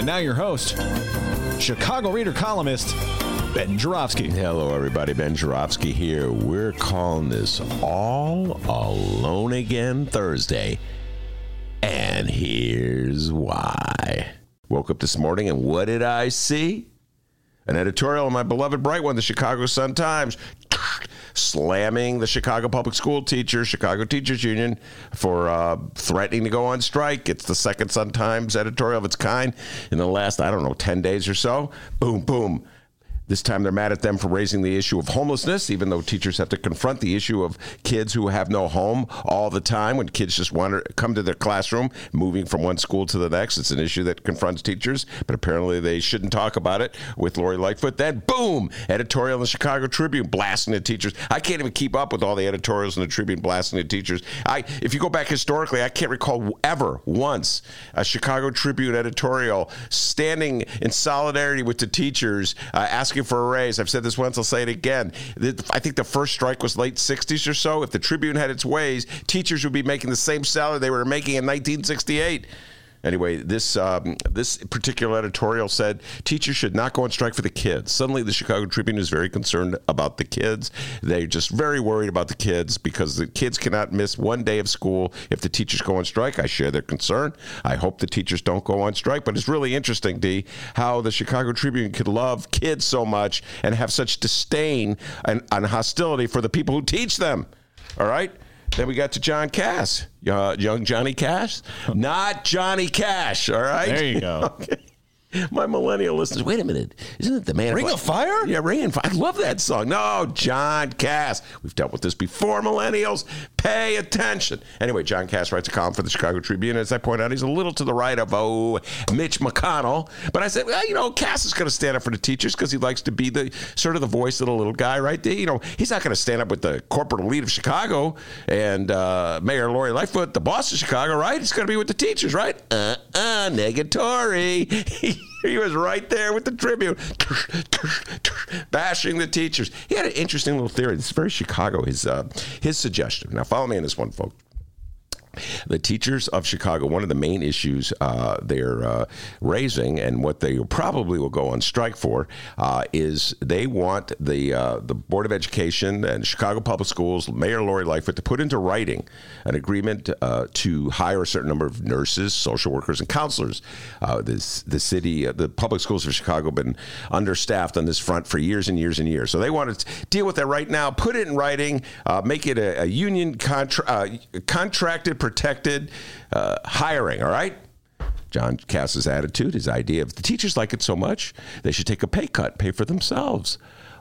And now your host, Chicago Reader columnist, Ben Joravsky. Hello, everybody. Ben Joravsky here. We're calling this All Alone Again Thursday. And here's why. Woke up this morning and what did I see? An editorial in my beloved bright one, the Chicago Sun Times, slamming the Chicago Public School Teachers, Chicago Teachers Union, for uh, threatening to go on strike. It's the second Sun Times editorial of its kind in the last, I don't know, 10 days or so. Boom, boom. This time they're mad at them for raising the issue of homelessness, even though teachers have to confront the issue of kids who have no home all the time when kids just want to come to their classroom, moving from one school to the next. It's an issue that confronts teachers, but apparently they shouldn't talk about it with Lori Lightfoot. Then, boom, editorial in the Chicago Tribune blasting the teachers. I can't even keep up with all the editorials in the Tribune blasting the teachers. I, if you go back historically, I can't recall ever once a Chicago Tribune editorial standing in solidarity with the teachers, uh, asking for a raise. I've said this once, I'll say it again. I think the first strike was late 60s or so. If the Tribune had its ways, teachers would be making the same salary they were making in 1968. Anyway, this um, this particular editorial said teachers should not go on strike for the kids. Suddenly, the Chicago Tribune is very concerned about the kids. They're just very worried about the kids because the kids cannot miss one day of school if the teachers go on strike. I share their concern. I hope the teachers don't go on strike. But it's really interesting, D, how the Chicago Tribune could love kids so much and have such disdain and, and hostility for the people who teach them. All right. Then we got to John Cass, uh, young Johnny Cash, not Johnny Cash. All right. There you go. okay. My millennial listeners, wait a minute. Isn't it the man? Ring of Fire? Yeah, Ring of Fire. I love that song. No, John Cass. We've dealt with this before, millennials. Pay attention. Anyway, John Cass writes a column for the Chicago Tribune. As I point out, he's a little to the right of, oh, Mitch McConnell. But I said, well, you know, Cass is going to stand up for the teachers because he likes to be the sort of the voice of the little guy, right? there. You know, he's not going to stand up with the corporate elite of Chicago and uh, Mayor Lori Lightfoot, the boss of Chicago, right? He's going to be with the teachers, right? Uh uh, negatory. he was right there with the Tribune, bashing the teachers. He had an interesting little theory. It's very Chicago. His uh, his suggestion. Now, follow me in this one, folks. The teachers of Chicago, one of the main issues uh, they're uh, raising, and what they probably will go on strike for, uh, is they want the uh, the Board of Education and Chicago Public Schools, Mayor Lori Lightfoot, to put into writing an agreement uh, to hire a certain number of nurses, social workers, and counselors. Uh, this the city, the public schools of Chicago, have been understaffed on this front for years and years and years. So they want to deal with that right now, put it in writing, make it a, a union contra- contracted protected uh, hiring, all right? John Cass's attitude, his idea of the teachers like it so much, they should take a pay cut, pay for themselves.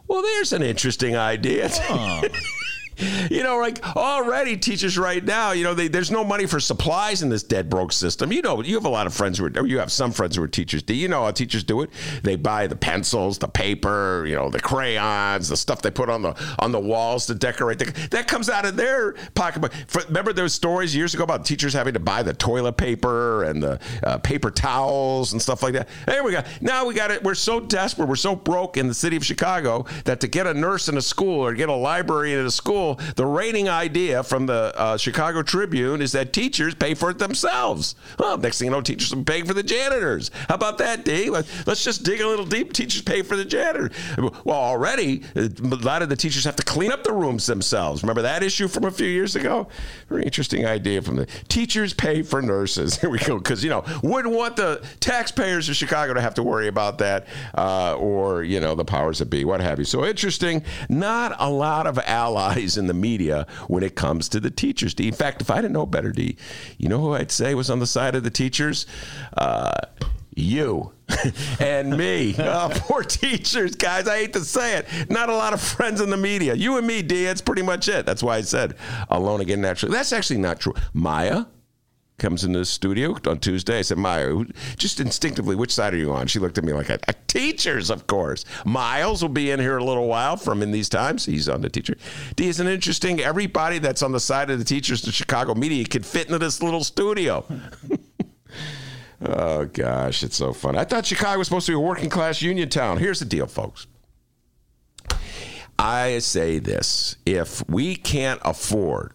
Well, there's an interesting idea. Oh. you know, like already teachers right now, you know, they, there's no money for supplies in this dead broke system. You know, you have a lot of friends who are, you have some friends who are teachers. Do you know how teachers do it? They buy the pencils, the paper, you know, the crayons, the stuff they put on the on the walls to decorate. The, that comes out of their pocketbook. For, remember those stories years ago about teachers having to buy the toilet paper and the uh, paper towels and stuff like that. There we go. Now we got it. We're so desperate. We're so broke in the city of Chicago that to get a nurse in a school or get a library in a school the reigning idea from the uh, Chicago Tribune is that teachers pay for it themselves. Well, next thing you know, teachers are paying for the janitors. How about that, D? Let's just dig a little deep. Teachers pay for the janitor. Well, already, a lot of the teachers have to clean up the rooms themselves. Remember that issue from a few years ago? Very interesting idea from the teachers pay for nurses. Here we go. Because, you know, wouldn't want the taxpayers of Chicago to have to worry about that uh, or, you know, the powers that be, what have you. So interesting. Not a lot of allies in the media when it comes to the teachers. D. In fact, if I didn't know better, D, you know who I'd say was on the side of the teachers? Uh, you and me. Oh, poor teachers, guys. I hate to say it. Not a lot of friends in the media. You and me, D. That's pretty much it. That's why I said alone again naturally. That's actually not true. Maya, comes in the studio on Tuesday. I said, Maya, just instinctively, which side are you on? She looked at me like, a, teachers, of course. Miles will be in here a little while from in these times. He's on the teacher. D, isn't interesting? Everybody that's on the side of the teachers to Chicago media could fit into this little studio. oh, gosh, it's so fun. I thought Chicago was supposed to be a working class union town. Here's the deal, folks. I say this if we can't afford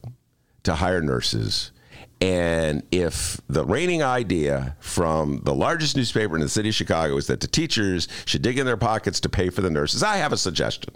to hire nurses, and if the reigning idea from the largest newspaper in the city of Chicago is that the teachers should dig in their pockets to pay for the nurses, I have a suggestion.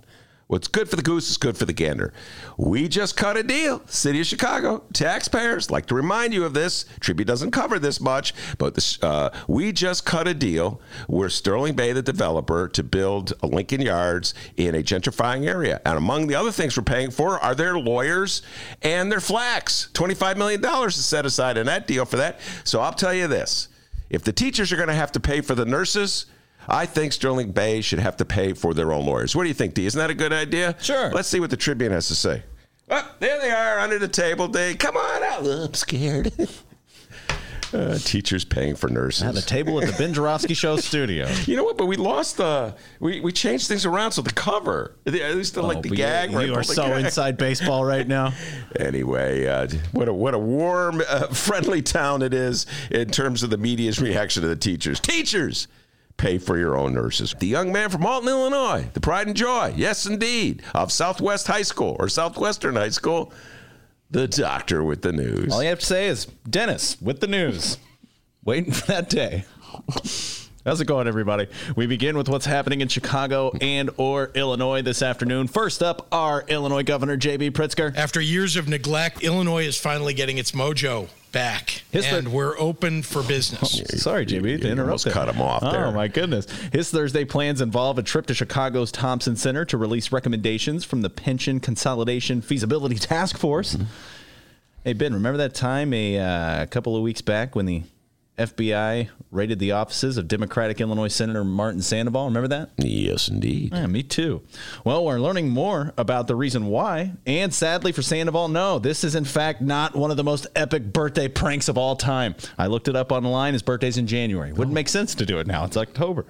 What's good for the goose is good for the gander. We just cut a deal. City of Chicago, taxpayers like to remind you of this. Tribune doesn't cover this much, but this, uh, we just cut a deal where Sterling Bay, the developer, to build Lincoln Yards in a gentrifying area. And among the other things we're paying for are their lawyers and their flax. $25 million is set aside in that deal for that. So I'll tell you this if the teachers are going to have to pay for the nurses, I think Sterling Bay should have to pay for their own lawyers. What do you think, D? Isn't that a good idea? Sure. Let's see what the Tribune has to say. Oh, there they are under the table, D. Come on out. Oh, I'm scared. uh, teachers paying for nurses. At the table at the Ben Joravsky Show studio. You know what? But we lost the. We, we changed things around so the cover. At least the, like Oh, the gag. You, right, you are so gag. inside baseball right now. Anyway, uh, what a what a warm, uh, friendly town it is in terms of the media's reaction to the teachers. Teachers, pay for your own nurses. The young man from Alton, Illinois, the pride and joy, yes indeed, of Southwest High School or Southwestern High School, the doctor with the news. All you have to say is Dennis with the news. Waiting for that day. How's it going, everybody? We begin with what's happening in Chicago and or Illinois this afternoon. First up, our Illinois Governor J.B. Pritzker. After years of neglect, Illinois is finally getting its mojo back, His and third- we're open for business. Sorry, JB, to you interrupt. almost cut him off Oh my goodness! His Thursday plans involve a trip to Chicago's Thompson Center to release recommendations from the Pension Consolidation Feasibility Task Force. Mm-hmm. Hey Ben, remember that time a uh, couple of weeks back when the FBI raided the offices of Democratic Illinois Senator Martin Sandoval? Remember that? yes, indeed. Yeah, me too. Well, we're learning more about the reason why. And sadly for Sandoval, no, this is in fact not one of the most epic birthday pranks of all time. I looked it up online. His birthday's in January. Wouldn't make sense to do it now. It's October.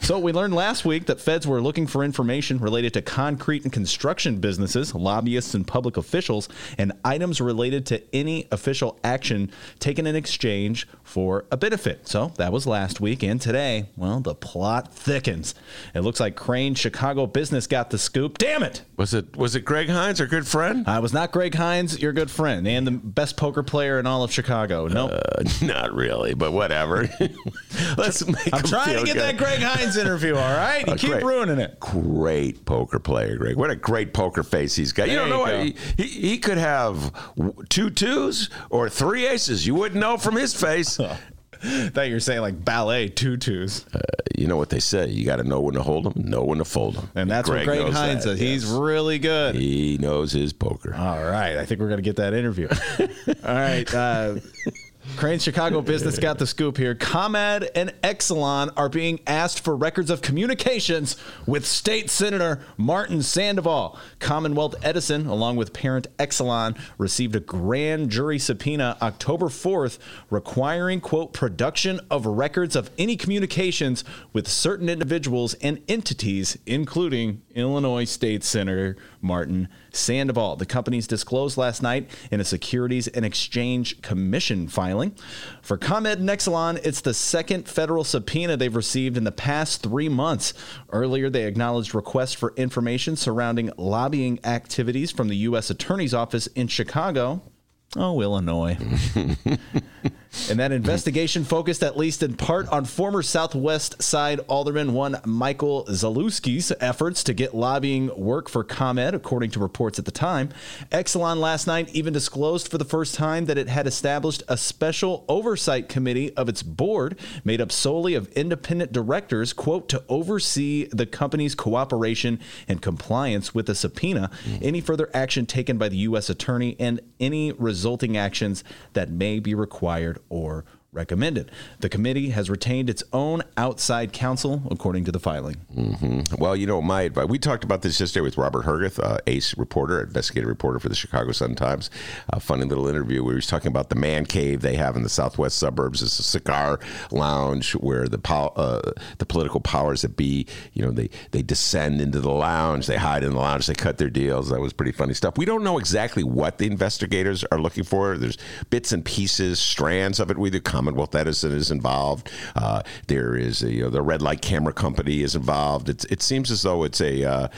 So we learned last week that feds were looking for information related to concrete and construction businesses, lobbyists, and public officials, and items related to any official action taken in exchange for a benefit. So that was last week. And today, well, the plot thickens. It looks like Crain's Chicago Business got the scoop. Damn it! Was it was it Greg Hinz, our good friend? I was not Greg Hinz, your good friend, and the best poker player in all of Chicago. Nope. Uh, not really, but whatever. Let's make I'm trying to get good. that Greg Hinz interview, all right? You Uh, keep great. ruining it. great poker player, Greg. What a great poker face he's got. You There don't know what he, he, he could have two twos or three aces. You wouldn't know from his face. Thought you were saying like ballet tutus. you know what they say. You got to know when to hold them, know when to fold them. And that's what Greg Hinz that, says. He's yes. really good. he knows his poker. All right. I think we're going to get that interview. All right. Uh, Crain's Chicago Business got the scoop here. ComEd and Exelon are being asked for records of communications with State Senator Martin Sandoval. Commonwealth Edison, along with parent Exelon, received a grand jury subpoena October 4th requiring, quote, production of records of any communications with certain individuals and entities, including Illinois State Senator Martin Sandoval. The companies disclosed last night in a Securities and Exchange Commission filing. For ComEd and Exelon, it's the second federal subpoena they've received in the past three months. Earlier, they acknowledged requests for information surrounding lobbying activities from the U.S. Attorney's Office in Chicago. Oh, Illinois. And that investigation focused at least in part on former Southwest Side Alderman one Michael Zalewski's efforts to get lobbying work for ComEd, according to reports at the time. Exelon last night even disclosed for the first time that it had established a special oversight committee of its board made up solely of independent directors, quote, to oversee the company's cooperation and compliance with the subpoena, mm-hmm. any further action taken by the U.S. attorney, and any resulting actions that may be required or recommended. The committee has retained its own outside counsel, according to the filing. Mm-hmm. Well, you know, my advice, we talked about this yesterday with Robert Herguth, uh, ace reporter, investigative reporter for the Chicago Sun-Times. A funny little interview where he was talking about the man cave they have in the southwest suburbs. It's a cigar lounge where the uh, the political powers that be, you know, they, they descend into the lounge, they hide in the lounge, they cut their deals. That was pretty funny stuff. We don't know exactly what the investigators are looking for. There's bits and pieces, strands of it. We do Commonwealth Edison is involved. Uh, there is a, you know, the red light camera company is involved. It's, it seems as though it's a uh,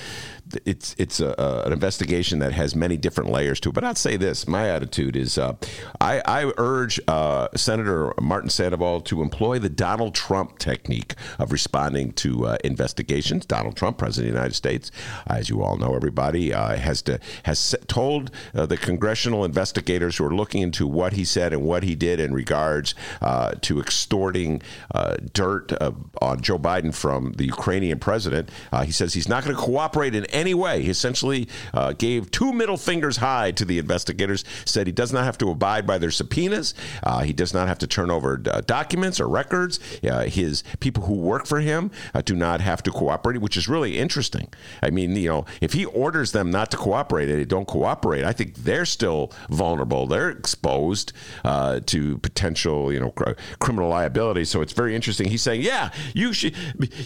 it's it's a, a, an investigation that has many different layers to it. But I'd say this: my attitude is, uh, I, I, urge uh, Senator Martin Sandoval to employ the Donald Trump technique of responding to uh, investigations. Donald Trump, President of the United States, as you all know, everybody uh, has to has told uh, the congressional investigators who are looking into what he said and what he did in regards uh, to extorting dirt on Joe Biden from the Ukrainian president. he says he's not going to cooperate in any way. He essentially uh, gave two middle fingers high to the investigators, said he does not have to abide by their subpoenas. Uh, he does not have to turn over uh, documents or records. Uh, his people who work for him uh, do not have to cooperate, which is really interesting. I mean, you know, if he orders them not to cooperate and they don't cooperate, I think they're still vulnerable. They're exposed uh, to potential, you know, cr- criminal liability. So it's very interesting. He's saying, yeah, you should,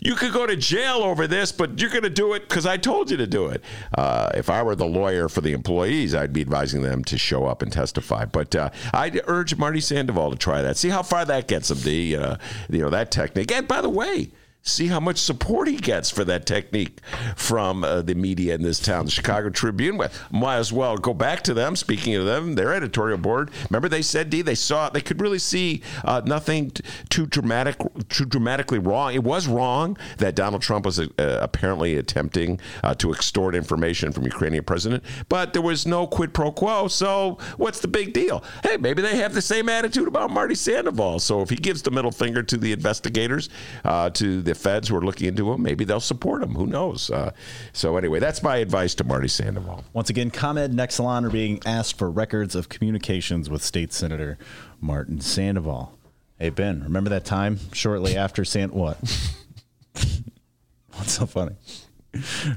you could go to jail over this, but you're going to do it because I told you to do it. Uh, if I were the lawyer for the employees, I'd be advising them to show up and testify. But uh, I'd urge Marty Sandoval to try that. See how far that gets him. The uh, you know that technique. And by the way, see how much support he gets for that technique from uh, the media in this town. The Chicago Tribune might as well go back to them. Speaking of them, their editorial board. Remember, they said, "D." They saw they could really see uh, nothing t- too dramatic, too dramatically wrong. It was wrong that Donald Trump was uh, apparently attempting uh, to extort information from Ukrainian president, but there was no quid pro quo. So what's the big deal? Hey, maybe they have the same attitude about Marty Sandoval. So if he gives the middle finger to the investigators, uh, to the the feds who are looking into him, maybe they'll support him. Who knows? Uh, so anyway, that's my advice to Marty Sandoval. Once again, ComEd and Exelon are being asked for records of communications with State Senator Martin Sandoval. Hey Ben, remember that time shortly after Sant what? What's so funny?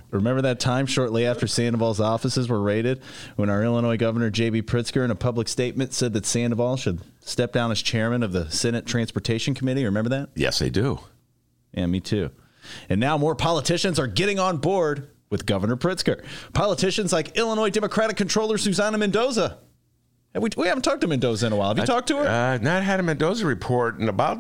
Remember that time shortly after Sandoval's offices were raided when our Illinois Governor J.B. Pritzker in a public statement said that Sandoval should step down as chairman of the Senate Transportation Committee? Remember that? Yes, I do. Yeah, me too. And now more politicians are getting on board with Governor Pritzker. Politicians like Illinois Democratic Controller Susana Mendoza. We, we haven't talked to Mendoza in a while. Have you I, talked to her? Uh, not had a Mendoza report in about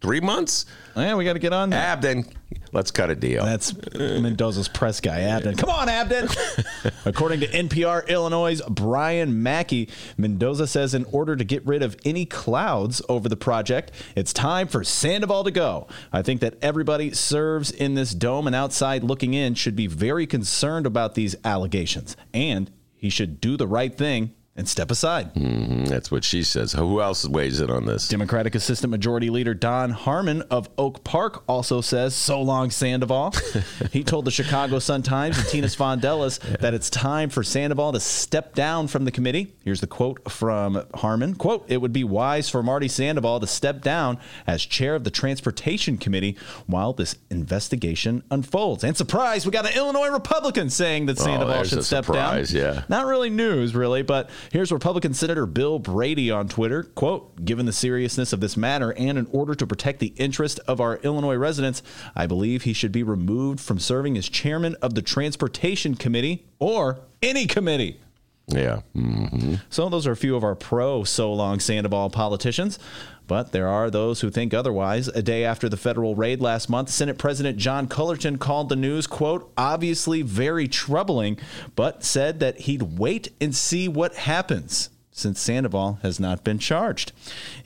three months. Yeah, we got to get on that. Abdon, let's cut a deal. That's Mendoza's press guy, Abdon. Come on, Abdon. According to NPR Illinois' Brian Mackey, Mendoza says in order to get rid of any clouds over the project, it's time for Sandoval to go. I think that everybody serves in this dome and outside looking in should be very concerned about these allegations. And he should do the right thing and step aside. Mm-hmm. That's what she says. Who else weighs in on this? Democratic Assistant Majority Leader Don Harmon of Oak Park also says, So long, Sandoval. he told the Chicago Sun Times and Tina Sfondeles yeah. that it's time for Sandoval to step down from the committee. Here's the quote from Harmon Quote, It would be wise for Marty Sandoval to step down as chair of the Transportation Committee while this investigation unfolds. And surprise, we got an Illinois Republican saying that oh, Sandoval oh, should step surprise, down. Yeah. Not really news, really, but Here's Republican Senator Bill Brady on Twitter. Quote, given the seriousness of this matter and in order to protect the interest of our Illinois residents, I believe he should be removed from serving as chairman of the Transportation Committee or any committee. Yeah. Mm-hmm. So those are a few of our pro so long Sandoval politicians. But there are those who think otherwise. A day after the federal raid last month, Senate President John Cullerton called the news, quote, obviously very troubling, but said that he'd wait and see what happens since Sandoval has not been charged.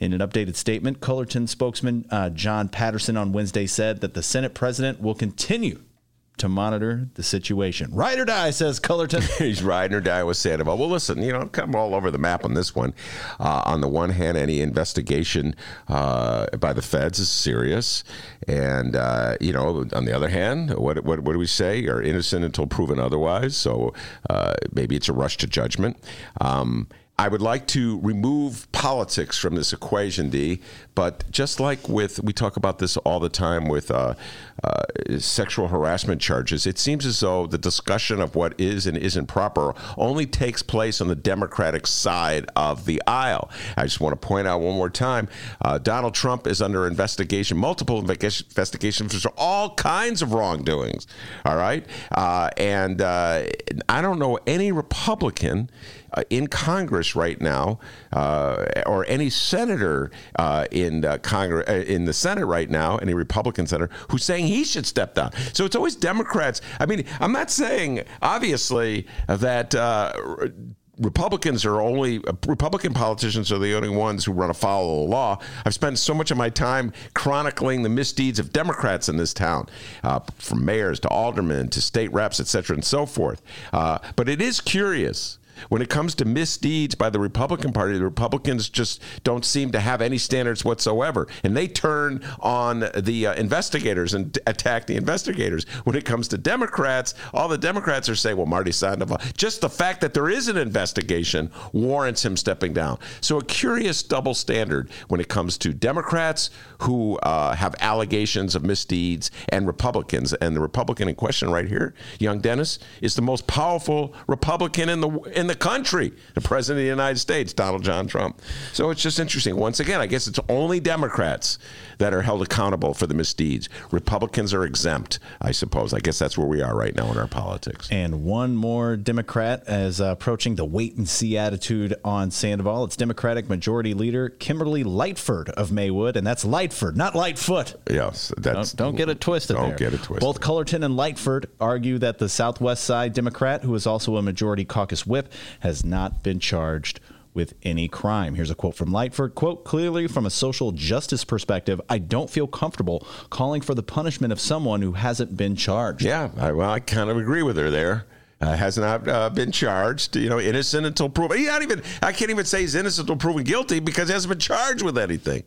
In an updated statement, Cullerton spokesman uh, John Patterson on Wednesday said that the Senate president will continue to monitor the situation. Ride or die, says Cullerton. He's riding or die with Sandoval. Well, listen, you know, kind of all over the map on this one. Uh, on the one hand, any investigation uh, by the feds is serious, and uh, you know, on the other hand, what, what what do we say? Are innocent until proven otherwise. So uh, maybe it's a rush to judgment. Um, I would like to remove politics from this equation, D. But just like with, we talk about this all the time with uh, uh, sexual harassment charges, it seems as though the discussion of what is and isn't proper only takes place on the Democratic side of the aisle. I just want to point out one more time uh, Donald Trump is under investigation, multiple investigations for all kinds of wrongdoings. All right. Uh, and uh, I don't know any Republican uh, in Congress right now, or any senator uh, in uh, Congress uh, in the Senate right now, any Republican senator who's saying he should step down. So it's always Democrats. I mean, I'm not saying obviously that. Republicans are only Republican politicians are the only ones who run afoul of the law. I've spent so much of my time chronicling the misdeeds of Democrats in this town, uh, from mayors to aldermen to state reps, et cetera, and so forth. Uh, but it is curious when it comes to misdeeds by the Republican Party, the Republicans just don't seem to have any standards whatsoever. And they turn on the uh, investigators and attack the investigators. When it comes to Democrats, all the Democrats are saying, well, Marty Sandoval, just the fact that there is an investigation warrants him stepping down. So a curious double standard when it comes to Democrats who uh, have allegations of misdeeds and Republicans. And the Republican in question right here, young Dennis, is the most powerful Republican in the in the country, the president of the United States, Donald John Trump. So it's just interesting. Once again, I guess it's only Democrats that are held accountable for the misdeeds. Republicans are exempt, I suppose. I guess that's where we are right now in our politics. And one more Democrat is uh, approaching the wait and see attitude on Sandoval. It's Democratic Majority Leader Kimberly Lightford of Maywood, and that's Lightford, not Lightfoot. Yes, that's don't, don't get it twisted. Don't there. get it twisted. Both Cullerton and Lightford argue that the Southwest Side Democrat, who is also a Majority Caucus whip, has not been charged with any crime. Here's a quote from Lightford. Quote, clearly from a social justice perspective, I don't feel comfortable calling for the punishment of someone who hasn't been charged. Yeah, I, well, I kind of agree with her there. Uh, has not uh, been charged, you know, innocent until proven. He's not even. I can't even say he's innocent until proven guilty because he hasn't been charged with anything.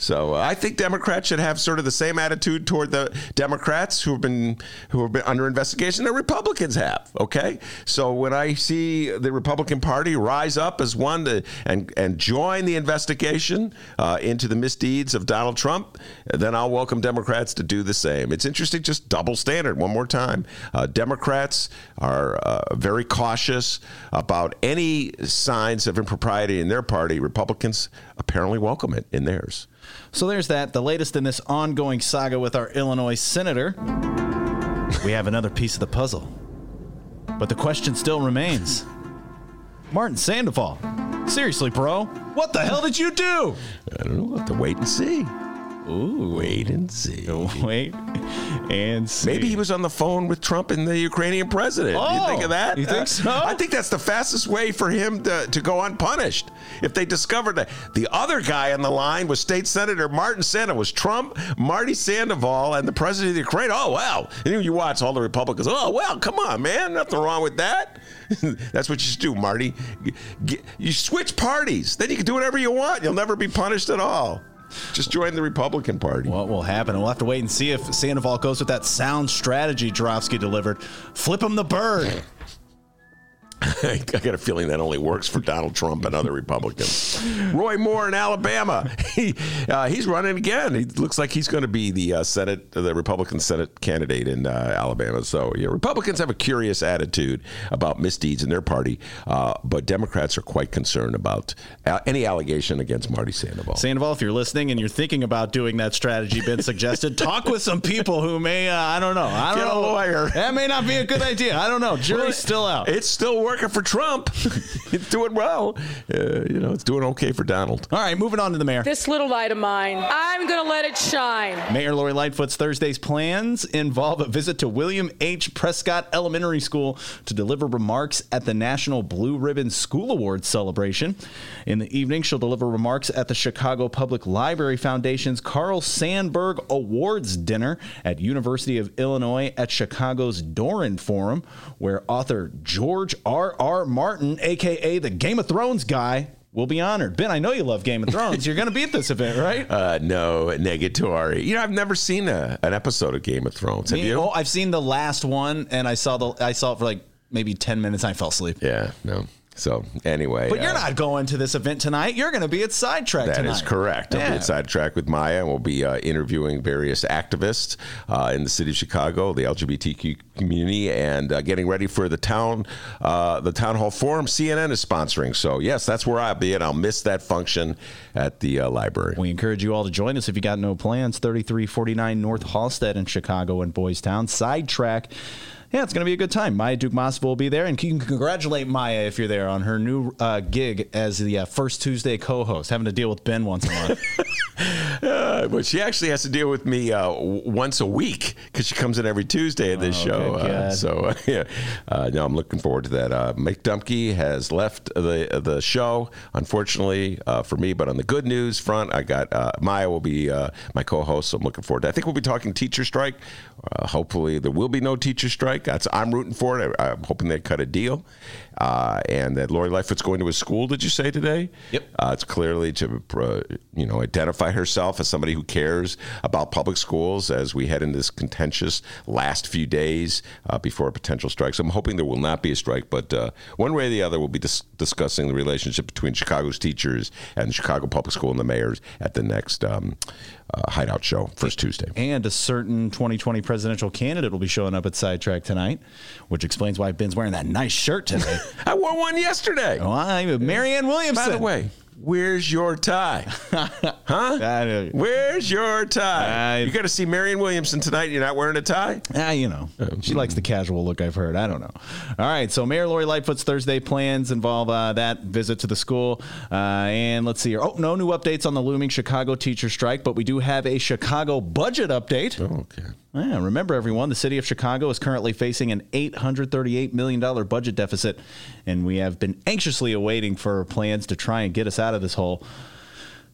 So uh, I think Democrats should have sort of the same attitude toward the Democrats who have been who have been under investigation that Republicans have. Okay, so when I see the Republican Party rise up as one to and and join the investigation uh, into the misdeeds of Donald Trump, then I'll welcome Democrats to do the same. It's interesting, just double standard one more time. Uh, Democrats are uh, very cautious about any signs of impropriety in their party. Republicans apparently welcome it in theirs. So there's that. The latest in this ongoing saga with our Illinois senator. We have another piece of the puzzle. But the question still remains Martin Sandoval. Seriously, bro, what the hell did you do? I don't know. We'll have to wait and see. Ooh. Wait and see. Wait and see. Maybe he was on the phone with Trump and the Ukrainian president. Oh, you think of that? You think so? I think that's the fastest way for him to, to go unpunished. If they discovered that the other guy on the line was State Senator Martin Sandoval, was Trump, Marty Sandoval, and the president of the Ukraine. Oh, wow. And you watch all the Republicans. Oh, well, come on, man. Nothing wrong with that. that's what you should do, Marty. You switch parties. Then you can do whatever you want. You'll never be punished at all. Just join the Republican Party. What will happen? We'll have to wait and see if Sandoval goes with that sound strategy Joravsky delivered. Flip him the bird. I got a feeling that only works for Donald Trump and other Republicans. Roy Moore in Alabama, he uh, he's running again. He looks like he's going to be the uh, Senate, the Republican Senate candidate in uh, Alabama. So yeah, Republicans have a curious attitude about misdeeds in their party, uh, but Democrats are quite concerned about uh, any allegation against Marty Sandoval. Sandoval, if you're listening and you're thinking about doing that strategy been suggested, talk with some people who may, uh, I don't know, I don't Get know, a lawyer. That may not be a good idea. I don't know. Jury's still out. It's still working for Trump. it's doing well. Uh, you know, it's doing okay for Donald. All right, moving on to the mayor. This little light of mine, I'm going to let it shine. Mayor Lori Lightfoot's Thursday's plans involve a visit to William H. Prescott Elementary School to deliver remarks at the National Blue Ribbon School Awards celebration. In the evening, she'll deliver remarks at the Chicago Public Library Foundation's Carl Sandburg Awards dinner at University of Illinois at Chicago's Dorin Forum, where author George R. R. Martin, aka the Game of Thrones guy, will be honored. Ben, I know you love Game of Thrones. You're going to be at this event, right? Uh, no, negatory. You know, I've never seen a, an episode of Game of Thrones. Have Me- you? Oh, I've seen the last one, and I saw the I saw it for like maybe ten minutes. And I fell asleep. Yeah, no. So anyway, But you're uh, not going to this event tonight. You're going to be at Sidetrack That tonight. is correct. I'll be at Sidetrack with Maya, and we'll be uh, interviewing various activists uh, in the city of Chicago, the LGBTQ community, and uh, getting ready for the town, uh, the town hall forum. CNN is sponsoring, so yes, that's where I'll be, and I'll miss that function at the uh, library. We encourage you all to join us if you got no plans. 3349 North Halsted in Chicago and Boys Town. Sidetrack. Yeah, it's going to be a good time. Maya Dukmasova will be there. And you can congratulate Maya if you're there on her new uh, gig as the uh, first Tuesday co host, having to deal with Ben once a month. Uh, but she actually has to deal with me uh, once a week because she comes in every Tuesday at this Oh, show. Uh, so uh, yeah, uh, no, I'm looking forward to that. Uh, Mick Dumke has left the the show, unfortunately uh, for me. But on the good news front, I got uh, Maya will be uh, my co-host. So I'm looking forward. to it I think we'll be talking teacher strike. Uh, hopefully, there will be no teacher strike. That's, I'm rooting for it. I, I'm hoping they cut a deal, uh, and that Lori Lightfoot's going to a school. Did you say today? Yep. Uh, it's clearly to uh, you know identify herself as somebody who cares about public schools as we head into this contentious last few days uh, before a potential strike. So I'm hoping there will not be a strike, but uh, one way or the other, we'll be dis- discussing the relationship between Chicago's teachers and the Chicago Public School and the mayors at the next um, uh, Hideout show, first Tuesday. and a certain 2020 presidential candidate will be showing up at Sidetrack tonight, which explains why Ben's wearing that nice shirt today. I wore one yesterday. Why? Marianne Williamson. By the way, where's your tie? huh? Where's your tie? I- you got to see Marianne Williamson tonight. You're not wearing a tie? Ah, you know, she likes the casual look. I've heard. I don't know. All right, so Mayor Lori Lightfoot's Thursday plans involve uh, that visit to the school, uh, and let's see here. Oh, no new updates on the looming Chicago teacher strike, but we do have a Chicago budget update. Okay. Yeah, remember, everyone, the city of Chicago is currently facing an $838 million budget deficit, and we have been anxiously awaiting for plans to try and get us out of this hole.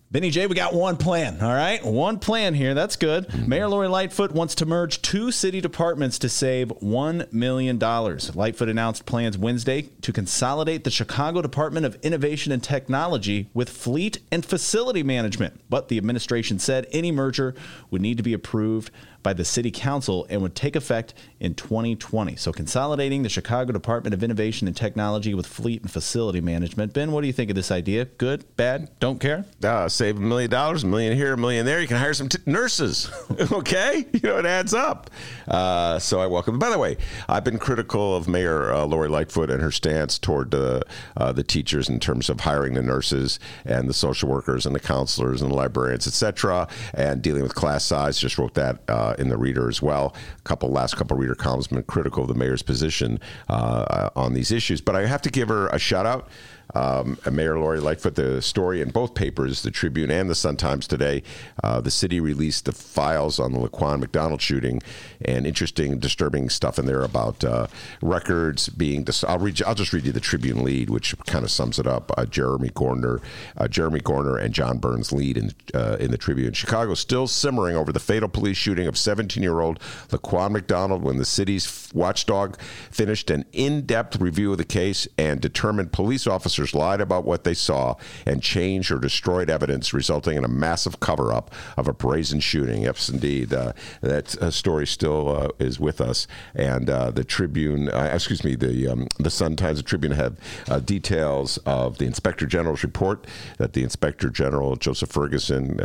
Benny J, we got one plan, all right? One plan here. That's good. Mm-hmm. Mayor Lori Lightfoot wants to merge two city departments to save $1 million. Lightfoot announced plans Wednesday to consolidate the Chicago Department of Innovation and Technology with fleet and facility management. But the administration said any merger would need to be approved by the city council and would take effect in 2020. So consolidating the Chicago Department of Innovation and Technology with fleet and facility management. Ben, what do you think of this idea? Good, bad, don't care? uh, save a million dollars, a million here, a million there. You can hire some t- nurses. okay, you know it adds up. Uh, so I welcome. By the way, I've been critical of Mayor uh, Lori Lightfoot and her stance toward uh, uh, the teachers in terms of hiring the nurses and the social workers and the counselors and the librarians, etc., and dealing with class size. Just wrote that uh, in the reader as well. A couple last couple reader columns been critical of the mayor's position uh, on these issues, but I have to give her a shout out um, Mayor Lori Lightfoot, the story in both papers, the Tribune and the Sun Times today, uh, the city released the files on the Laquan McDonald shooting, and interesting, disturbing stuff in there about uh, records being. Dis- I'll read. I'll just read you the Tribune lead, which kind of sums it up. Uh, Jeremy Corner, uh, Jeremy Gorner, and John Burns lead in uh, in the Tribune. Chicago still simmering over the fatal police shooting of 17-year-old Laquan McDonald when the city's watchdog finished an in-depth review of the case and determined police officers lied about what they saw and changed or destroyed evidence, resulting in a massive cover-up of a brazen shooting. Yes, indeed, uh, that uh, story still uh, is with us. And uh, the Tribune, uh, excuse me, the um, the Sun Times, the Tribune have details of the Inspector General's report that the Inspector General Joseph Ferguson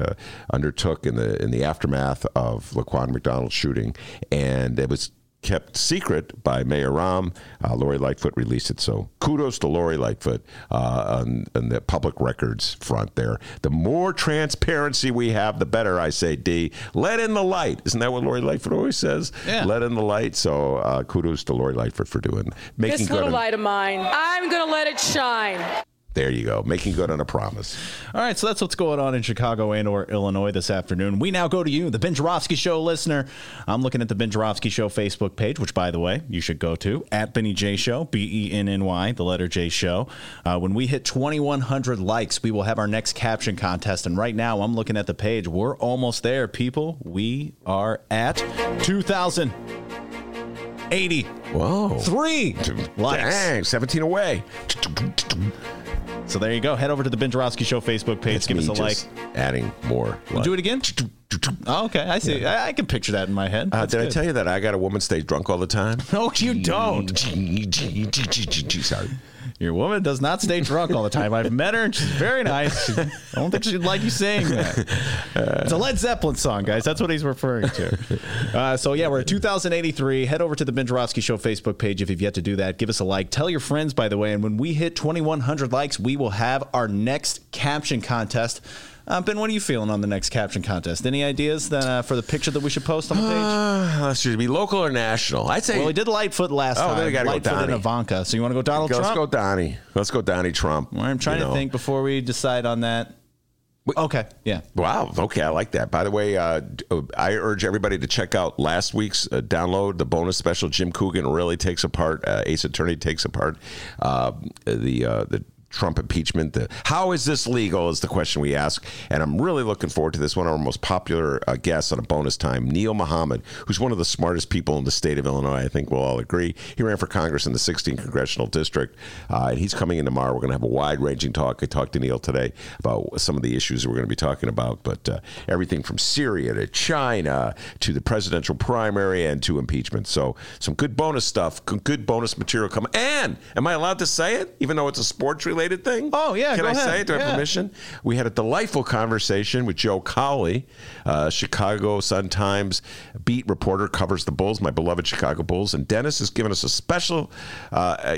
undertook in the in the aftermath of Laquan McDonald's shooting, and it was kept secret by Mayor Rahm. Uh, Lori Lightfoot released it. So kudos to Lori Lightfoot uh, on, on the public records front there. The more transparency we have, the better, I say, D. Let in the light. Isn't that what Lori Lightfoot always says? Yeah. Let in the light. So uh, kudos to Lori Lightfoot for doing, making This good little on, light of mine, I'm going to let it shine. There you go. Making good on a promise. All right, so that's what's going on in Chicago and or Illinois this afternoon. We now go to you, the Ben Joravsky Show listener. I'm looking at the Ben Joravsky Show Facebook page, which, by the way, you should go to at Benny J Show, B E N N Y, the letter J Show. Uh, when we hit 2,100 likes, we will have our next caption contest. And right now, I'm looking at the page. We're almost there, people. We are at 2,080. Whoa. Three likes. Dang, 17 away. So there you go. Head over to the Ben Joravsky Show Facebook page. That's Give us a like. Adding more. We'll do it again. Oh, okay, I see. I, I can picture that in my head. Uh, did I tell you that I got a woman stay drunk all the time? No, you don't. Sorry. Your woman does not stay drunk all the time. I've met her and she's very nice. I don't think she'd like you saying that. It's a Led Zeppelin song, guys. That's what he's referring to. Uh, so, yeah, we're at 2083. Head over to the Ben Joravsky Show Facebook page if you've yet to do that. Give us a like. Tell your friends, by the way. And when we hit 2,100 likes, we will have our next caption contest. Uh, ben, what are you feeling on the next caption contest? Any ideas that, uh, for the picture that we should post on the page? Uh, should it be local or national? I'd say. well, we did Lightfoot last Oh, time. then we gotta go Lightfoot and Ivanka. So you want to go Donald Trump? Let's go Donnie. Let's go Donnie Trump. Well, I'm trying you to know. think before we decide on that. Okay, yeah. Wow. Okay, I like that. By the way, uh, uh, I urge everybody to check out last week's uh, download, the bonus special. Jim Coogan really takes apart. Uh, Ace Attorney takes apart uh, the uh, the. Trump impeachment. The, how is this legal is the question we ask. And I'm really looking forward to this. One of our most popular uh, guests on a bonus time, Neil Muhammad, who's one of the smartest people in the state of Illinois. I think we'll all agree. He ran for Congress in the 16th Congressional District. Uh, and he's coming in tomorrow. We're going to have a wide ranging talk. I talked to Neil today about some of the issues we're going to be talking about, but uh, everything from Syria to China to the presidential primary and to impeachment. So some good bonus stuff, good- bonus material coming. And am I allowed to say it, even though it's a sports related thing? Oh, yeah, Can go I ahead. say it? Do I have Yeah. permission? We had a delightful conversation with Joe Cowley, uh, Chicago Sun Times beat reporter, covers the Bulls, my beloved Chicago Bulls, and Dennis has given us a special uh,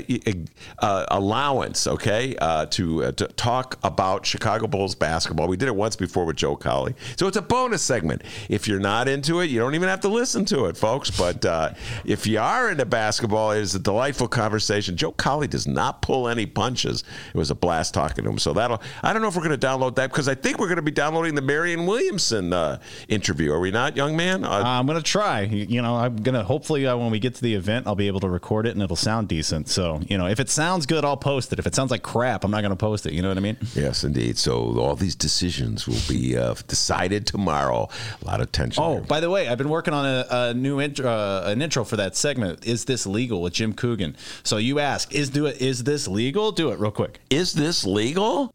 uh, allowance, okay, uh, to, uh, to talk about Chicago Bulls basketball. We did it once before with Joe Cowley, so it's a bonus segment. If you're not into it, you don't even have to listen to it, folks. But uh, if you are into basketball, it is a delightful conversation. Joe Cowley does not pull any punches. It was a blast talking to him. So that'll. I don't know if we're going to download that because I think we're going to be downloading the Marianne Williamson uh, interview. Are we not, young man? Uh, Uh, I'm gonna try. You know, I'm gonna hopefully uh, when we get to the event, I'll be able to record it and it'll sound decent. So you know, if it sounds good, I'll post it. If it sounds like crap, I'm not gonna post it. You know what I mean? yes, indeed. So all these decisions will be uh, decided tomorrow. A lot of tension. Oh, there. by the way, I've been working on a, a new intro, uh, an intro for that segment. Is this legal with Jim Coogan? So you ask, is do it? Is this legal? Do it real quick. Is this legal?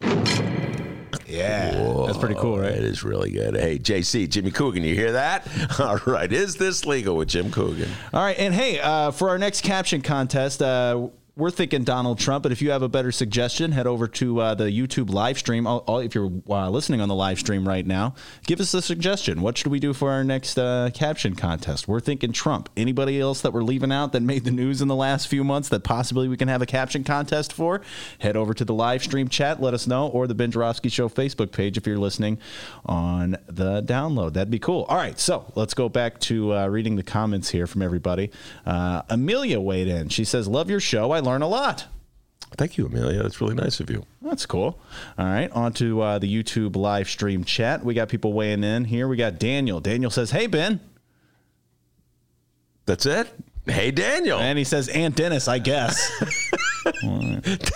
Yeah, that's pretty cool, It right? is really good. Hey, JC, Jimmy Coogan, you hear that? All right. Is this legal with Jim Coogan? All right, and hey, uh, for our next caption contest, uh, we're thinking Donald Trump. But if you have a better suggestion, head over to uh, the YouTube live stream. I'll, I'll- if you're uh, listening on the live stream right now, give us a suggestion. What should we do for our next uh, caption contest? We're thinking Trump. Anybody else that we're leaving out that made the news in the last few months that possibly we can have a caption contest for? Head over to the live stream chat, let us know, or the Ben Joravsky Show Facebook page if you're listening on the download. That'd be cool. All right, so let's go back to uh, reading the comments here from everybody. Uh, Amelia weighed in. She says, "Love your show. I learn a lot." Thank you, Amelia. That's really nice of you. That's cool. All right, on to uh, the YouTube live stream chat. We got people weighing in here. We got Daniel. Daniel says, "Hey Ben," That's it? Hey, Daniel. and he says, "Aunt Dennis, I guess."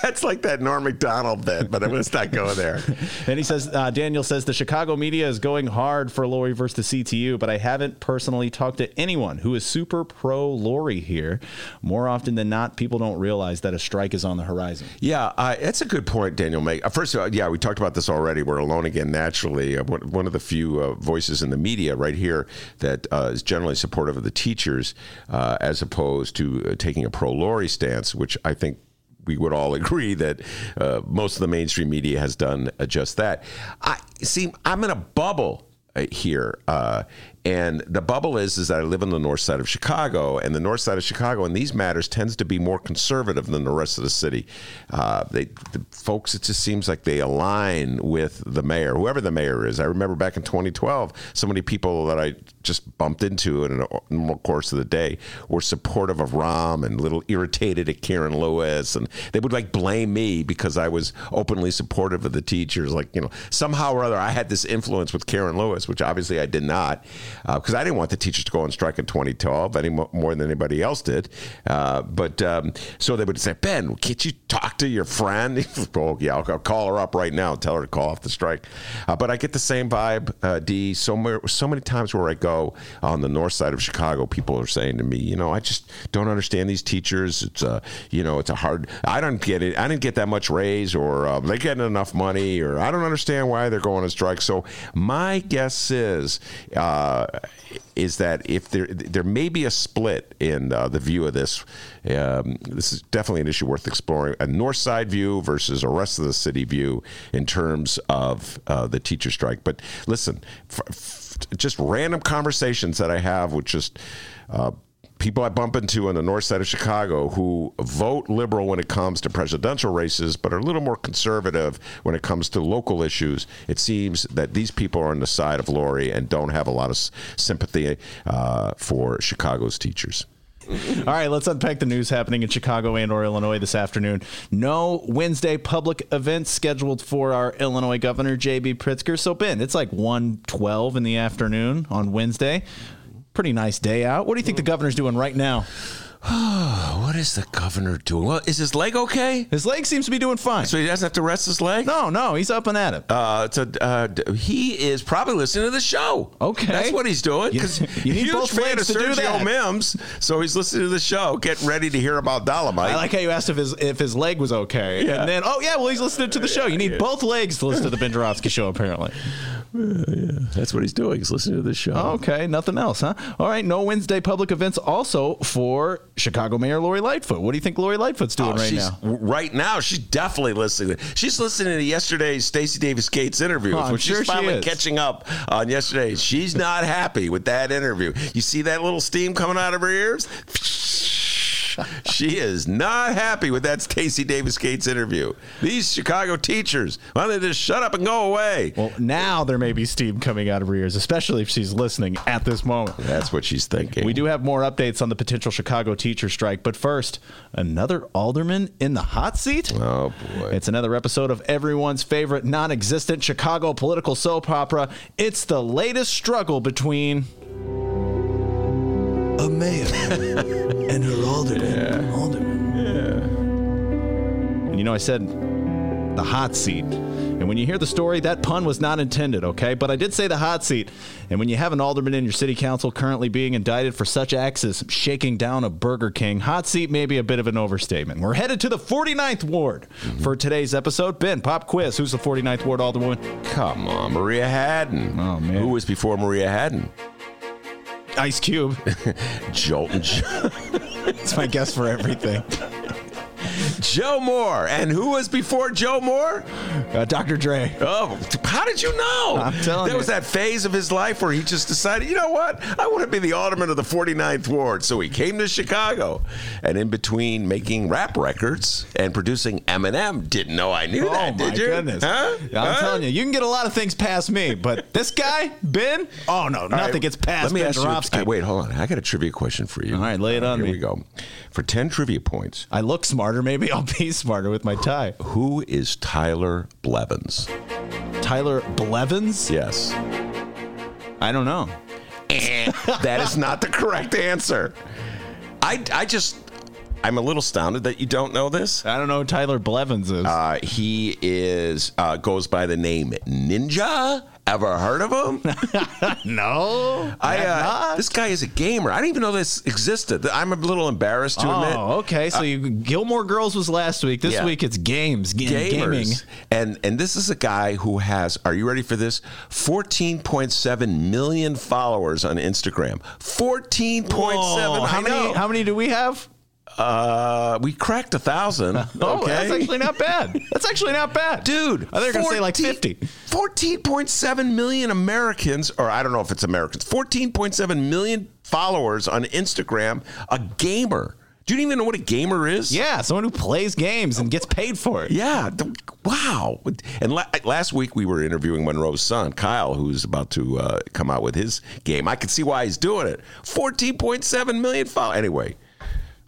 That's like that Norm Macdonald bit, but let's not go there. And he says, uh, Daniel says, the Chicago media is going hard for Lori versus the CTU, but I haven't personally talked to anyone who is super pro Lori here. More often than not, people don't realize that a strike is on the horizon. Yeah, uh, that's a good point, Daniel. Make uh, first of all, yeah, we talked about this already. We're alone again. Naturally, uh, one, one of the few uh, voices in the media right here that uh, is generally supportive of the teachers, uh, as opposed to uh, taking a pro Lori stance, which I think we would all agree that uh, most of the mainstream media has done uh, just that. I see. I'm in a bubble uh, here. Uh, and the bubble is is that I live on the north side of Chicago, and the north side of Chicago in these matters tends to be more conservative than the rest of the city. Uh, they, the folks, it just seems like they align with the mayor, whoever the mayor is. I remember back in 2012, so many people that I just bumped into in the normal course of the day were supportive of Rahm and a little irritated at Karen Lewis, and they would like blame me because I was openly supportive of the teachers. Like you know, somehow or other, I had this influence with Karen Lewis, which obviously I did not. Because I didn't want the teachers to go on strike in 2012 any more than anybody else did. Uh, but um, so they would say, Ben, can't you talk to your friend? oh, yeah, I'll, I'll call her up right now and tell her to call off the strike. Uh, but I get the same vibe, uh, D. So, so many times where I go on the north side of Chicago, people are saying to me, you know, I just don't understand these teachers. It's a, you know, it's a hard. I don't get it. I didn't get that much raise, or uh, they getting enough money, or I don't understand why they're going on strike. So my guess is. Uh, is that if there there may be a split in uh, the view of this, um, this is definitely an issue worth exploring. A north side view versus a rest of the city view in terms of uh, the teacher strike. But listen, f- f- just random conversations that I have with just. People I bump into on the north side of Chicago who vote liberal when it comes to presidential races, but are a little more conservative when it comes to local issues. It seems that these people are on the side of Lori and don't have a lot of sympathy uh, for Chicago's teachers. All right, let's unpack the news happening in Chicago and or Illinois this afternoon. No Wednesday public events scheduled for our Illinois Governor JB Pritzker. So Ben, it's like 1:12 in the afternoon on Wednesday. Pretty nice day out. What do you think the governor's doing right now? What is the governor doing? Well, is his leg okay? His leg seems to be doing fine. So he doesn't have to rest his leg? No, no, he's up and at it. Uh, so, uh, he is probably listening to the show. Okay. that's what he's doing. You- Because you need huge both fan of Sergio. Mims, so he's listening to the show, getting ready to hear about Dolemite. I like how you asked if his if his leg was okay, Yeah. and then oh yeah, well he's listening to the show. You need both legs to listen to the Ben Joravsky show, apparently. Yeah, that's what he's doing. He's listening to the show. Okay, nothing else, huh? All right, no Wednesday public events also for Chicago Mayor Lori Lightfoot. What do you think Lori Lightfoot's doing Oh, right she's, now? Right now, she's definitely listening. She's listening to yesterday's Stacy Davis Gates interview, Oh, I'm which sure she's she finally is. catching up on yesterday. She's not happy with that interview. You see that little steam coming out of her ears? She is not happy with that Stacy Davis Gates interview. These Chicago teachers, why don't they just shut up and go away? Well, now there may be steam coming out of her ears, especially if she's listening at this moment. That's what she's thinking. We do have more updates on the potential Chicago teacher strike, but first, another alderman in the hot seat? Oh, boy. It's another episode of everyone's favorite non existent Chicago political soap opera. It's the latest struggle between. A mayor and her alderman. Alderman. Yeah. And you know, I said the hot seat. And when you hear the story, that pun was not intended, okay? But I did say the hot seat. And when you have an alderman in your city council currently being indicted for such acts as shaking down a Burger King, hot seat may be a bit of an overstatement. We're headed to the 49th Ward for today's episode. Ben, pop quiz. Who's the 49th Ward alderwoman? Come on, Maria Hadden. Oh, man. Who was before Maria Hadden? Ice Cube. Jolton It's my guess for everything. Joe Moore. And who was before Joe Moore? Uh, Dr. Dre. Oh, how did you know? I'm telling you. There you. was that phase of his life where he just decided, you know what? I want to be the alderman of the 49th Ward. So he came to Chicago. And in between making rap records and producing Eminem, didn't know I knew Oh that, my did you? goodness! Huh? I'm Huh? telling you, you can get a lot of things past me, but this guy, Ben, oh no, nothing right, gets past Let me Ben ask you. Joravsky. uh, wait, hold on. I got a trivia question for you. All right, lay it on Here me. we go. For 10 trivia points, I look smarter. Maybe I'll be smarter with my tie. who is Tyler Blevins? Tyler Blevins? Yes. I don't know. Eh, that is not the correct answer. I, I just, I'm a little astounded that you don't know this. I don't know who Tyler Blevins is. Uh, he is uh, goes by the name Ninja. Ever heard of him? no, I uh, this guy is a gamer. I didn't even know this existed. I'm a little embarrassed to admit. Oh, okay. So you Gilmore Girls was last week. This Yeah. week it's games, ga- gaming. And and this is a guy who has. Are you ready for this? 14.7 million followers on Instagram. 14.7. Whoa, how many? How many do we have? Uh, we cracked a thousand. Oh, okay. that's actually not bad. That's actually not bad, Dude, I you were gonna say like fifty. 14.7 million Americans, or I don't know if it's Americans, 14.7 million followers on Instagram, a gamer. Do you even know what a gamer is? Yeah, someone who plays games and gets paid for it. Yeah. wow. And la- last week we were interviewing Monroe's son, Kyle, who's about to uh, come out with his game. I can see why he's doing it. 14.7 million followers. Anyway,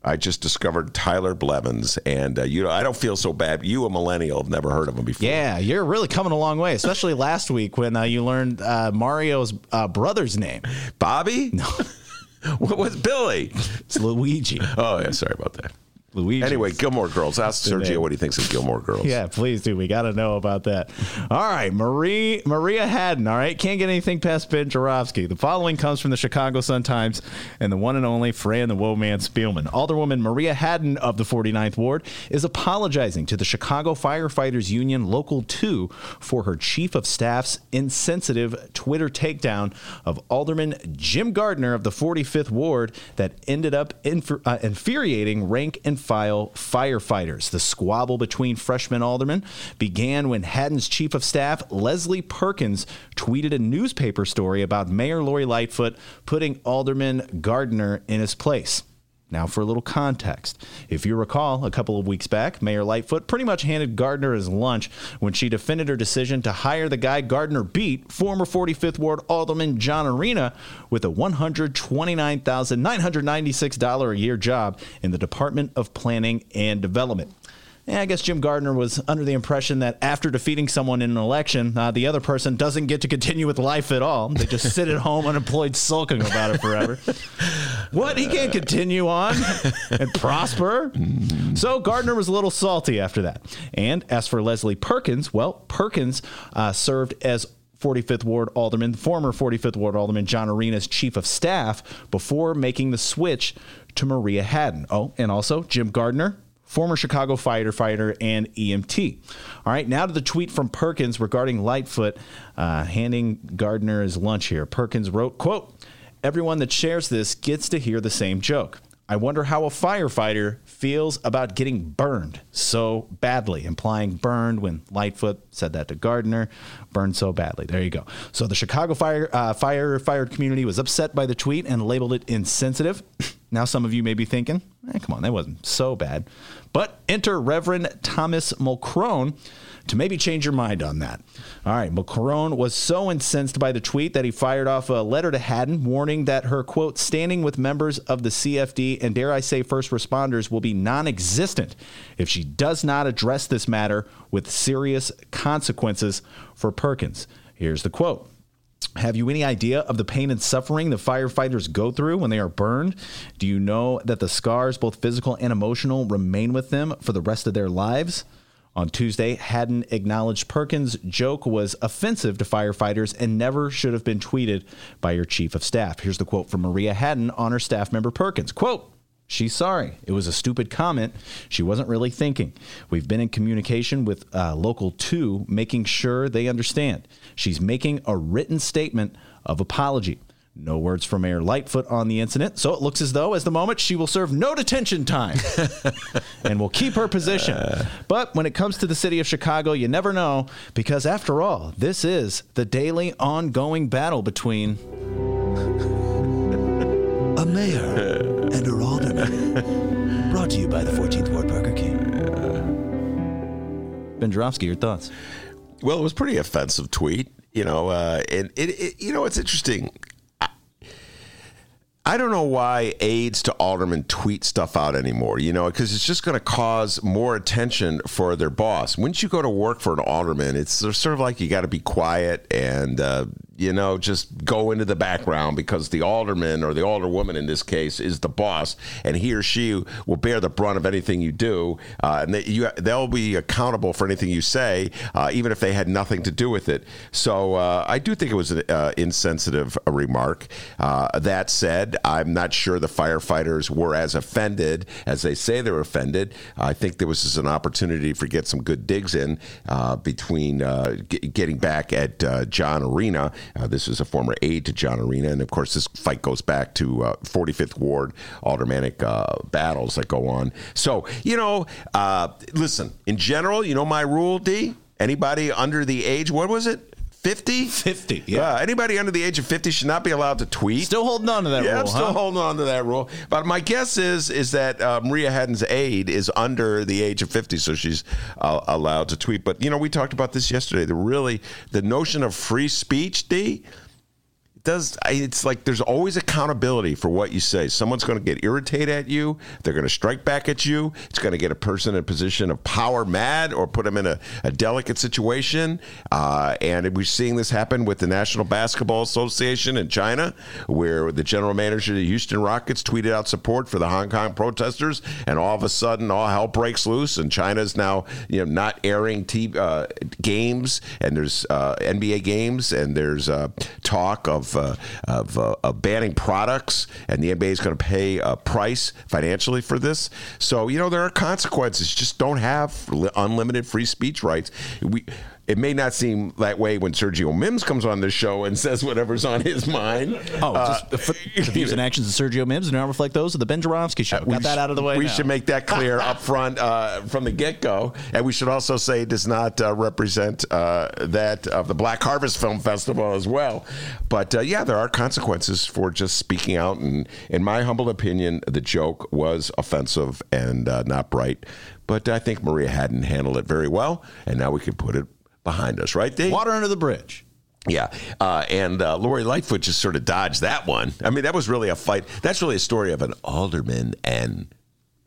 I just discovered Tyler Blevins, and uh, you know I don't feel so bad. You, a millennial, have never heard of him before. Yeah, you're really coming a long way, especially last week when uh, you learned uh, Mario's uh, brother's name. Bobby? No. what was Billy? It's Luigi. Oh yeah, sorry about that. Luigi. Anyway, Gilmore Girls. Ask Sergio name. what he thinks of Gilmore Girls. Yeah, please do. We got to know about that. All right, Marie Maria Hadden. All right, can't get anything past Ben Joravsky. The following comes from the Chicago Sun Times and the one and only Fran the Woman Spielman. Alderwoman Maria Hadden of the 49th Ward is apologizing to the Chicago Firefighters Union Local 2 for her chief of staff's insensitive Twitter takedown of Alderman Jim Gardiner of the 45th Ward that ended up uh, infuriating rank and file firefighters. The squabble between freshman aldermen began when Hadden's chief of staff, Leslie Perkins, tweeted a newspaper story about Mayor Lori Lightfoot putting Alderman Gardiner in his place. Now, for a little context, if you recall, a couple of weeks back, Mayor Lightfoot pretty much handed Gardiner his lunch when she defended her decision to hire the guy Gardiner beat, former 45th Ward Alderman John Arena, with a $129,996 a year job in the Department of Planning and Development. Yeah, I guess Jim Gardiner was under the impression that after defeating someone in an election, uh, the other person doesn't get to continue with life at all. They just sit at home unemployed, sulking about it forever. what? He can't continue on and prosper? So Gardiner was a little salty after that. And as for Leslie Perkins, well, Perkins uh, served as 45th Ward Alderman, former 45th Ward Alderman John Arena's chief of staff before making the switch to Maria Hadden. Oh, and also Jim Gardiner, former Chicago firefighter and EMT. All right, now to the tweet from Perkins regarding Lightfoot uh, handing Gardiner his lunch here. Perkins wrote, quote, Everyone that shares this gets to hear the same joke. I wonder how a firefighter feels about getting burned so badly, implying burned when Lightfoot said that to Gardiner, burned so badly. There you go. So the Chicago fire uh, firefighter community was upset by the tweet and labeled it insensitive. now some of you may be thinking, eh, come on, that wasn't so bad. But enter Reverend Thomas Mulcrone to maybe change your mind on that. All right, Mulcrone was so incensed by the tweet that he fired off a letter to Hadden warning that her, quote, standing with members of the CFD and dare I say first responders will be non existent if she does not address this matter with serious consequences for Perkins. Here's the quote. Have you any idea of the pain and suffering the firefighters go through when they are burned? Do you know that the scars, both physical and emotional, remain with them for the rest of their lives? On Tuesday, Hadden acknowledged Perkins' joke was offensive to firefighters and never should have been tweeted by your chief of staff. Here's the quote from Maria Hadden on her staff member Perkins. Quote, She's sorry. It was a stupid comment. She wasn't really thinking. We've been in communication with uh, Local 2, making sure they understand. She's making a written statement of apology. No words from Mayor Lightfoot on the incident, so it looks as though, as the moment, she will serve no detention time and will keep her position. But when it comes to the city of Chicago, you never know, because after all, this is the daily ongoing battle between A mayor and her alderman. Brought to you by the 14th Ward Burger King. Ben Joravsky. Your thoughts? Well, it was pretty offensive tweet, you know, uh, and it, it, you know, it's interesting. I, I don't know why aides to aldermen tweet stuff out anymore, you know, because it's just going to cause more attention for their boss. Once you go to work for an alderman, it's sort of like you got to be quiet and, uh, you know, just go into the background because the alderman or the alderwoman in this case is the boss, and he or she will bear the brunt of anything you do, uh, and they, you, they'll be accountable for anything you say, uh, even if they had nothing to do with it. So uh, I do think it was an uh, insensitive remark. Uh, that said, I'm not sure the firefighters were as offended as they say they were offended. I think there was just an opportunity for get some good digs in uh, between g- getting back at John Arena. Uh, this is a former aide to John Arena, and of course, this fight goes back to uh, 45th Ward aldermanic uh, battles that go on. So, you know, uh, listen. In general, you know my rule, D. Anybody under the age, what was it? 50? 50, yeah. Uh, anybody under the age of 50 should not be allowed to tweet. Still holding on to that yeah, rule, I'm still huh? holding on to that rule. But my guess is is that uh, Maria Hadden's aide is under the age of 50, so she's uh, allowed to tweet. But, you know, we talked about this yesterday. The really, the notion of free speech, D, does it's like there's always accountability for what you say. Someone's going to get irritated at you. They're going to strike back at you. It's going to get a person in a position of power mad or put them in a, a delicate situation. Uh, and we're seeing this happen with the National Basketball Association in China, where the general manager of the Houston Rockets tweeted out support for the Hong Kong protesters, and all of a sudden, all hell breaks loose, and China's now you know not airing t- uh, games, and there's uh, NBA games, and there's uh, talk of uh, of, uh, of banning products, and the NBA is going to pay a price financially for this. So you know there are consequences. Just don't have unlimited free speech rights. We. It may not seem that way when Sergio Mims comes on this show and says whatever's on his mind. Oh, Uh, just the, views and actions of Sergio Mims do not reflect those of the Ben Joravsky Show. Got that out of the way. We now. should make that clear up front uh, from the get go. And we should also say it does not uh, represent uh, that of the Black Harvest Film Festival as well. But uh, yeah, there are consequences for just speaking out. And in my humble opinion, the joke was offensive and uh, not bright. But I think Maria Hadden handled it very well. And now we can put it behind us, right, Dave? Water under the bridge. Yeah, uh, and uh, Lori Lightfoot just sort of dodged that one. I mean, that was really a fight. That's really a story of an alderman and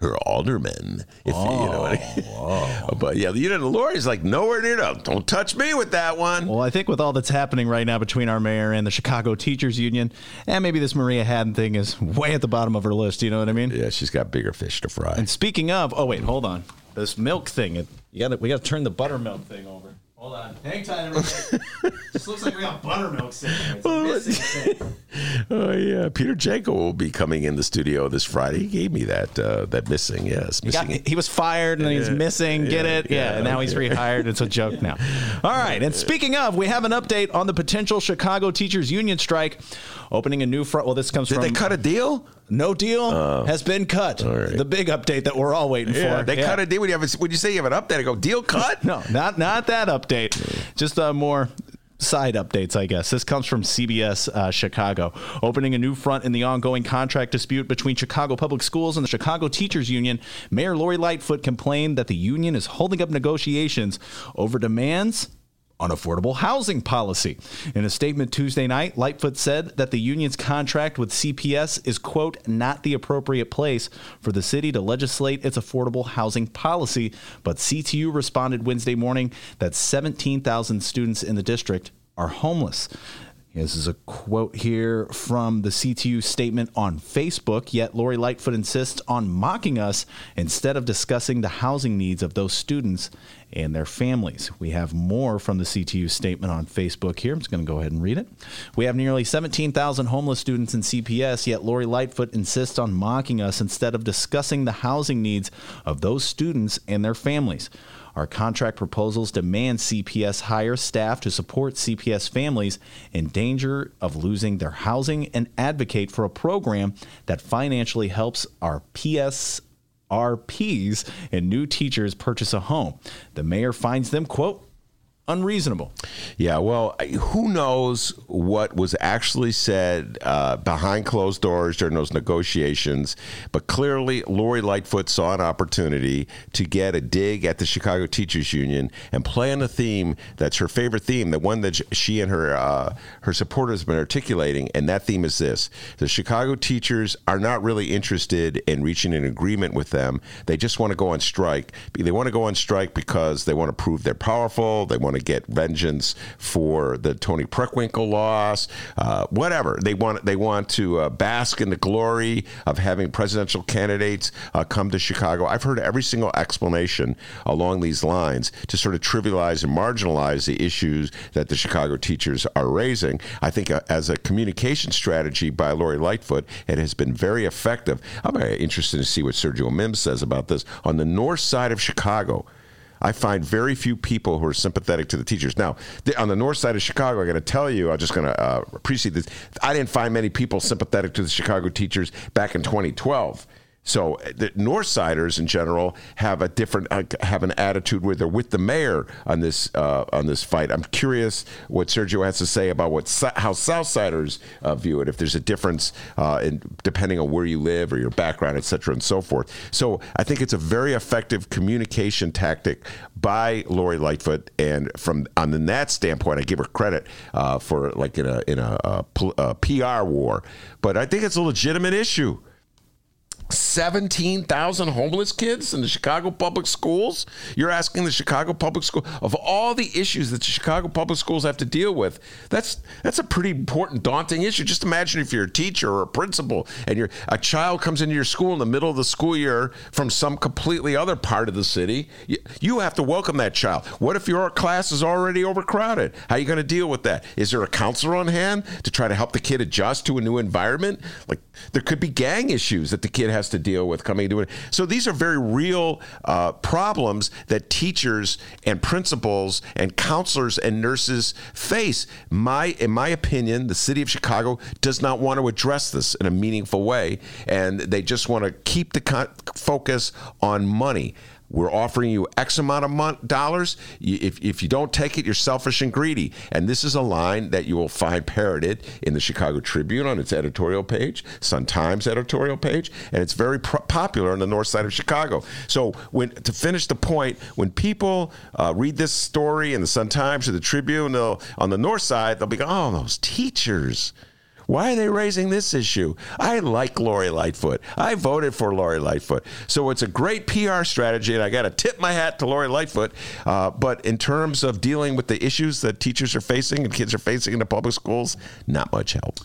her alderman. If you know what I mean. But yeah, you know, Lori's like nowhere near. To, Don't touch me with that one. Well, I think with all that's happening right now between our mayor and the Chicago Teachers Union, and maybe this Maria Hadden thing is way at the bottom of her list. You know what I mean? Yeah, she's got bigger fish to fry. And speaking of, oh wait, hold on. This milk thing, you got we got to turn the buttermilk thing over. Hold on. Hang tight, everybody. this looks like we got buttermilk sitting there. It's a missing thing. Oh yeah, Peter Janko will be coming in the studio this Friday. He gave me that uh, that missing. Yes, He, got, missing. he was fired and then he's Yeah, missing. Get yeah, it? Yeah. yeah, and now he's rehired. It's a joke now. All right. And speaking of, we have an update on the potential Chicago Teachers Union strike, opening a new front. Well, this comes Did from they cut a deal? No deal has been cut. right. The big update that we're all waiting Yeah, for. they cut a deal. When you have a, when you say you have an update, I go deal cut. No, not not that update. Just uh, more side updates, I guess. This comes from CBS uh, Chicago, opening a new front in the ongoing contract dispute between Chicago Public Schools and the Chicago Teachers Union. Mayor Lori Lightfoot complained that the union is holding up negotiations over demands on affordable housing policy. In a statement Tuesday night, Lightfoot said that the union's contract with CPS is, quote, not the appropriate place for the city to legislate its affordable housing policy. But CTU responded Wednesday morning that 17,000 students in the district are homeless. This is a quote here from the CTU statement on Facebook. Yet Lori Lightfoot insists on mocking us instead of discussing the housing needs of those students and their families. We have more from the CTU statement on Facebook here. I'm just going to go ahead and read it. We have nearly 17,000 homeless students in CPS, yet Lori Lightfoot insists on mocking us instead of discussing the housing needs of those students and their families. Our contract proposals demand CPS hire staff to support CPS families in danger of losing their housing and advocate for a program that financially helps our PS RPs and new teachers purchase a home. The mayor finds them, quote, unreasonable. Yeah, well, who knows what was actually said uh, behind closed doors during those negotiations? But clearly, Lori Lightfoot saw an opportunity to get a dig at the Chicago Teachers Union and play on a theme that's her favorite theme, the one that she and her uh, her supporters have been articulating, and that theme is this: the Chicago teachers are not really interested in reaching an agreement with them. They just want to go on strike. They want to go on strike because they want to prove they're powerful. They want to get vengeance for the Toni Preckwinkle loss, uh, whatever. They want they want to uh, bask in the glory of having presidential candidates uh, come to Chicago. I've heard every single explanation along these lines to sort of trivialize and marginalize the issues that the Chicago teachers are raising. I think uh, as a communication strategy by Lori Lightfoot, it has been very effective. I'm very interested to see what Sergio Mims says about this on the north side of Chicago. I find very few people who are sympathetic to the teachers. Now, on the north side of Chicago, I got to tell you, I'm just going to uh, precede this. I didn't find many people sympathetic to the Chicago teachers back in 2012. So uh, the Northsiders in general have a different uh, have an attitude where they're with the mayor on this uh, on this fight. I'm curious what Sergio has to say about what how Southsiders uh, view it. If there's a difference uh, in depending on where you live or your background, et cetera, and so forth. So I think it's a very effective communication tactic by Lori Lightfoot, and from on that standpoint, I give her credit uh, for like in a in a, a, a PR war. But I think it's a legitimate issue. 17,000 homeless kids in the Chicago public schools. You're asking the Chicago public school of all the issues that the Chicago public schools have to deal with. That's that's a pretty important daunting issue. Just imagine if you're a teacher or a principal and your a child comes into your school in the middle of the school year from some completely other part of the city. You, you have to welcome that child. What if your class is already overcrowded? How are you going to deal with that? Is there a counselor on hand to try to help the kid adjust to a new environment? Like there could be gang issues that the kid has to deal with coming to it. So these are very real uh, problems that teachers and principals and counselors and nurses face. My, in my opinion, the city of Chicago does not want to address this in a meaningful way, and they just want to keep the con- focus on money. We're offering you X amount of mon- dollars. If, if you don't take it, you're selfish and greedy. And this is a line that you will find parroted in the Chicago Tribune on its editorial page, Sun Times editorial page, and it's very pro- popular on the north side of Chicago. So, when to finish the point, when people uh, read this story in the Sun Times or the Tribune on the north side, they'll be "Oh, those teachers." Why are they raising this issue? I like Lori Lightfoot. I voted for Lori Lightfoot. So it's a great PR strategy, and I got to tip my hat to Lori Lightfoot. Uh, but in terms of dealing with the issues that teachers are facing and kids are facing in the public schools, not much help.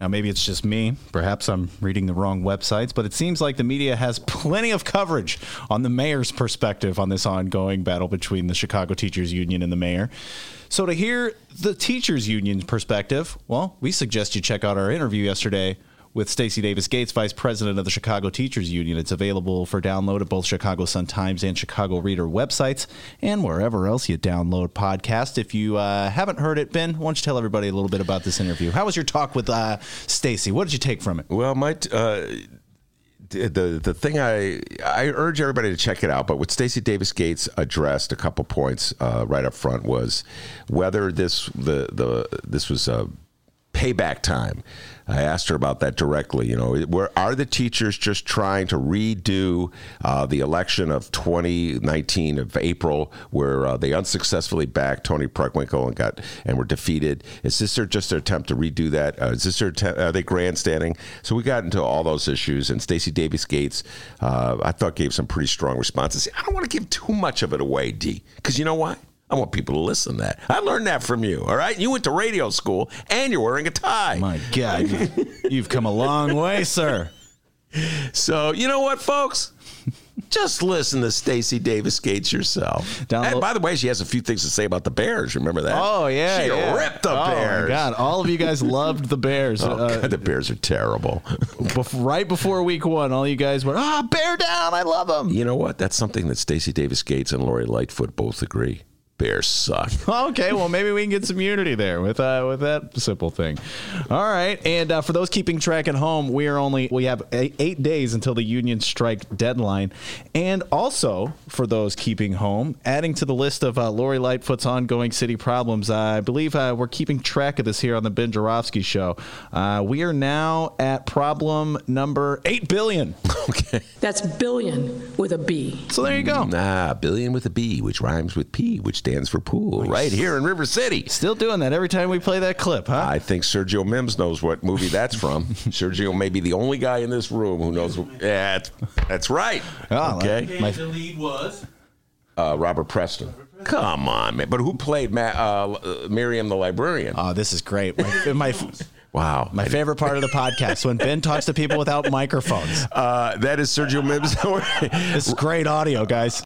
Now, maybe it's just me. Perhaps I'm reading the wrong websites, but it seems like the media has plenty of coverage on the mayor's perspective on this ongoing battle between the Chicago Teachers Union and the mayor. So, to hear the Teachers Union's perspective, well, we suggest you check out our interview yesterday with Stacy Davis Gates, Vice President of the Chicago Teachers Union. It's available for download at both Chicago Sun Times and Chicago Reader websites and wherever else you download podcasts. If you uh, haven't heard it, Ben, why don't you tell everybody a little bit about this interview? How was your talk with uh, Stacy? What did you take from it? Well, my t- uh, the the thing I I urge everybody to check it out. But what Stacy Davis Gates addressed a couple points uh, right up front was whether this the the this was a payback time. I asked her about that directly. You know, where are the teachers just trying to redo uh, the election of 2019 of April, where uh, they unsuccessfully backed Toni Preckwinkle and got and were defeated? Is this their, just their attempt to redo that? Uh, is this their attempt, are they grandstanding? So we got into all those issues, and Stacy Davis Gates, uh, I thought, gave some pretty strong responses. I don't want to give too much of it away, D, because you know why? I want people to listen to that. I learned that from you, all right? You went to radio school and you're wearing a tie. My God, you've come a long way, sir. So, you know what, folks? Just listen to Stacy Davis Gates yourself. Download- and by the way, she has a few things to say about the Bears. Remember that? Oh yeah, She yeah. ripped the oh, Bears. My God, all of you guys loved the Bears. Oh, Uh, God, the Bears are terrible. bef- right before Week One, all you guys were, "Ah, bear down! I love them." you know what? That's something that Stacy Davis Gates and Lori Lightfoot both agree. Bears suck. Okay, well maybe we can get some unity there with uh, with that simple thing. All right, and uh, for those keeping track at home, we are only we have eight, eight days until the union strike deadline, and also for those keeping home, adding to the list of uh, Lori Lightfoot's ongoing city problems, I believe uh, we're keeping track of this here on the Ben Joravsky Show. Uh, we are now at problem number eight billion. okay. That's billion with a B. So there you go. Nah, billion with a B, which rhymes with P, which stands for pool, right here in River City. Still doing that every time we play that clip, huh? I think Sergio Mims knows what movie that's from. Sergio may be the only guy in this room who knows. Yeah, that's, that's right. Oh, okay, My- the lead was uh, Robert Preston. Come on, man. But who played Ma- uh, Miriam the librarian? Oh, this is great. My, my, wow. my favorite part of the podcast when Ben talks to people without microphones. Uh, that is Sergio Mims. This is great audio, guys.